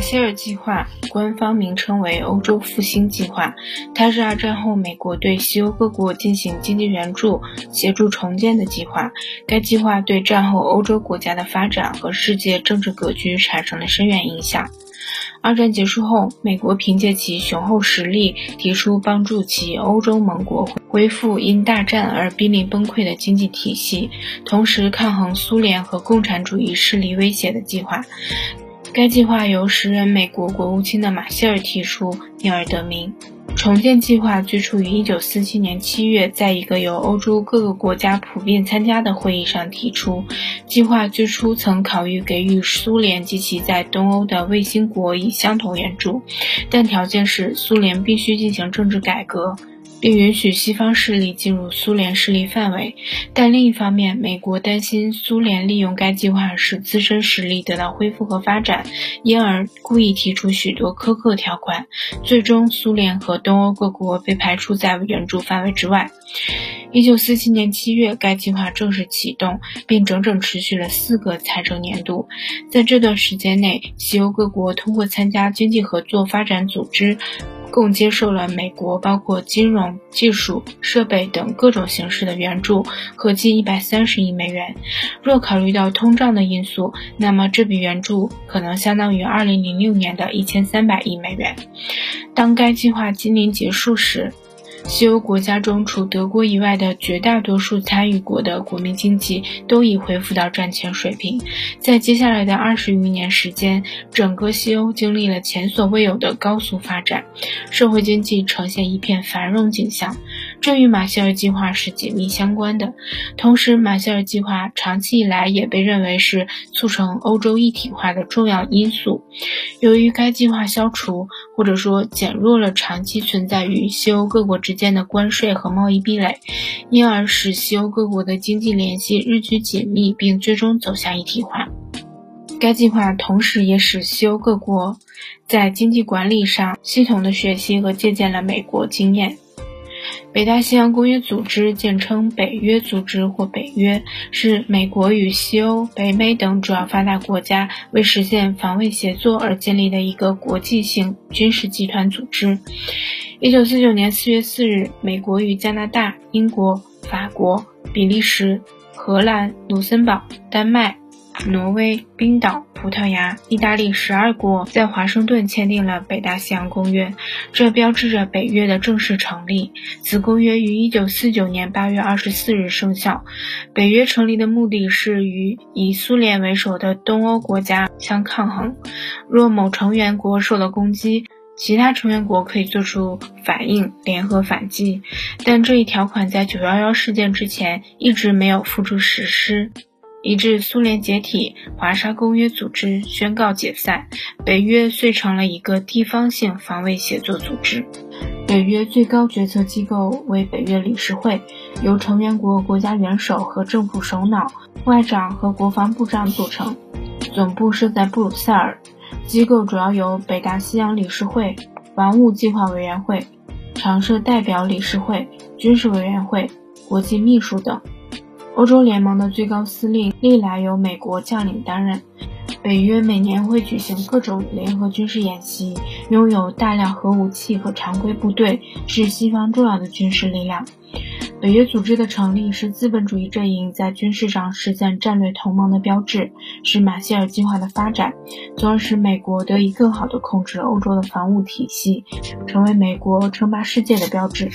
歇尔计划官方名称为欧洲复兴计划，它是二战后美国对西欧各国进行经济援助、协助重建的计划。该计划对战后欧洲国家的发展和世界政治格局产生了深远影响。二战结束后，美国凭借其雄厚实力，提出帮助其欧洲盟国恢复因大战而濒临崩溃的经济体系，同时抗衡苏联和共产主义势力威胁的计划。该计划由时任美国国务卿的马歇尔提出，因而得名。重建计划最初于1947年7月，在一个由欧洲各个国家普遍参加的会议上提出。计划最初曾考虑给予苏联及其在东欧的卫星国以相同援助，但条件是苏联必须进行政治改革。并允许西方势力进入苏联势力范围，但另一方面，美国担心苏联利用该计划使自身实力得到恢复和发展，因而故意提出许多苛刻条款。最终，苏联和东欧各国被排除在援助范围之外。一九四七年七月，该计划正式启动，并整整持续了四个财政年度。在这段时间内，西欧各国通过参加经济合作发展组织。共接受了美国包括金融、技术、设备等各种形式的援助，合计一百三十亿美元。若考虑到通胀的因素，那么这笔援助可能相当于二零零六年的一千三百亿美元。当该计划今年结束时，西欧国家中，除德国以外的绝大多数参与国的国民经济都已恢复到赚钱水平。在接下来的二十余年时间，整个西欧经历了前所未有的高速发展，社会经济呈现一片繁荣景象。这与马歇尔计划是紧密相关的。同时，马歇尔计划长期以来也被认为是促成欧洲一体化的重要因素。由于该计划消除或者说减弱了长期存在于西欧各国之间的关税和贸易壁垒，因而使西欧各国的经济联系日趋紧密，并最终走向一体化。该计划同时也使西欧各国在经济管理上系统的学习和借鉴了美国经验。北大西洋公约组织，简称北约组织或北约，是美国与西欧、北美等主要发达国家为实现防卫协作而建立的一个国际性军事集团组织。一九四九年四月四日，美国与加拿大、英国、法国、比利时、荷兰、卢森堡、丹麦。挪威、冰岛、葡萄牙、意大利十二国在华盛顿签订了北大西洋公约，这标志着北约的正式成立。此公约于一九四九年八月二十四日生效。北约成立的目的是与以苏联为首的东欧国家相抗衡。若某成员国受到攻击，其他成员国可以做出反应，联合反击。但这一条款在九幺幺事件之前一直没有付诸实施。以致苏联解体，华沙公约组织宣告解散，北约遂成了一个地方性防卫协作组织。北约最高决策机构为北约理事会，由成员国国家元首和政府首脑、外长和国防部长组成，总部设在布鲁塞尔。机构主要由北大西洋理事会、防务计划委员会、常设代表理事会、军事委员会、国际秘书等。欧洲联盟的最高司令历来由美国将领担任。北约每年会举行各种联合军事演习，拥有大量核武器和常规部队，是西方重要的军事力量。北约组织的成立是资本主义阵营在军事上实现战略同盟的标志，是马歇尔计划的发展，从而使美国得以更好地控制欧洲的防务体系，成为美国称霸世界的标志。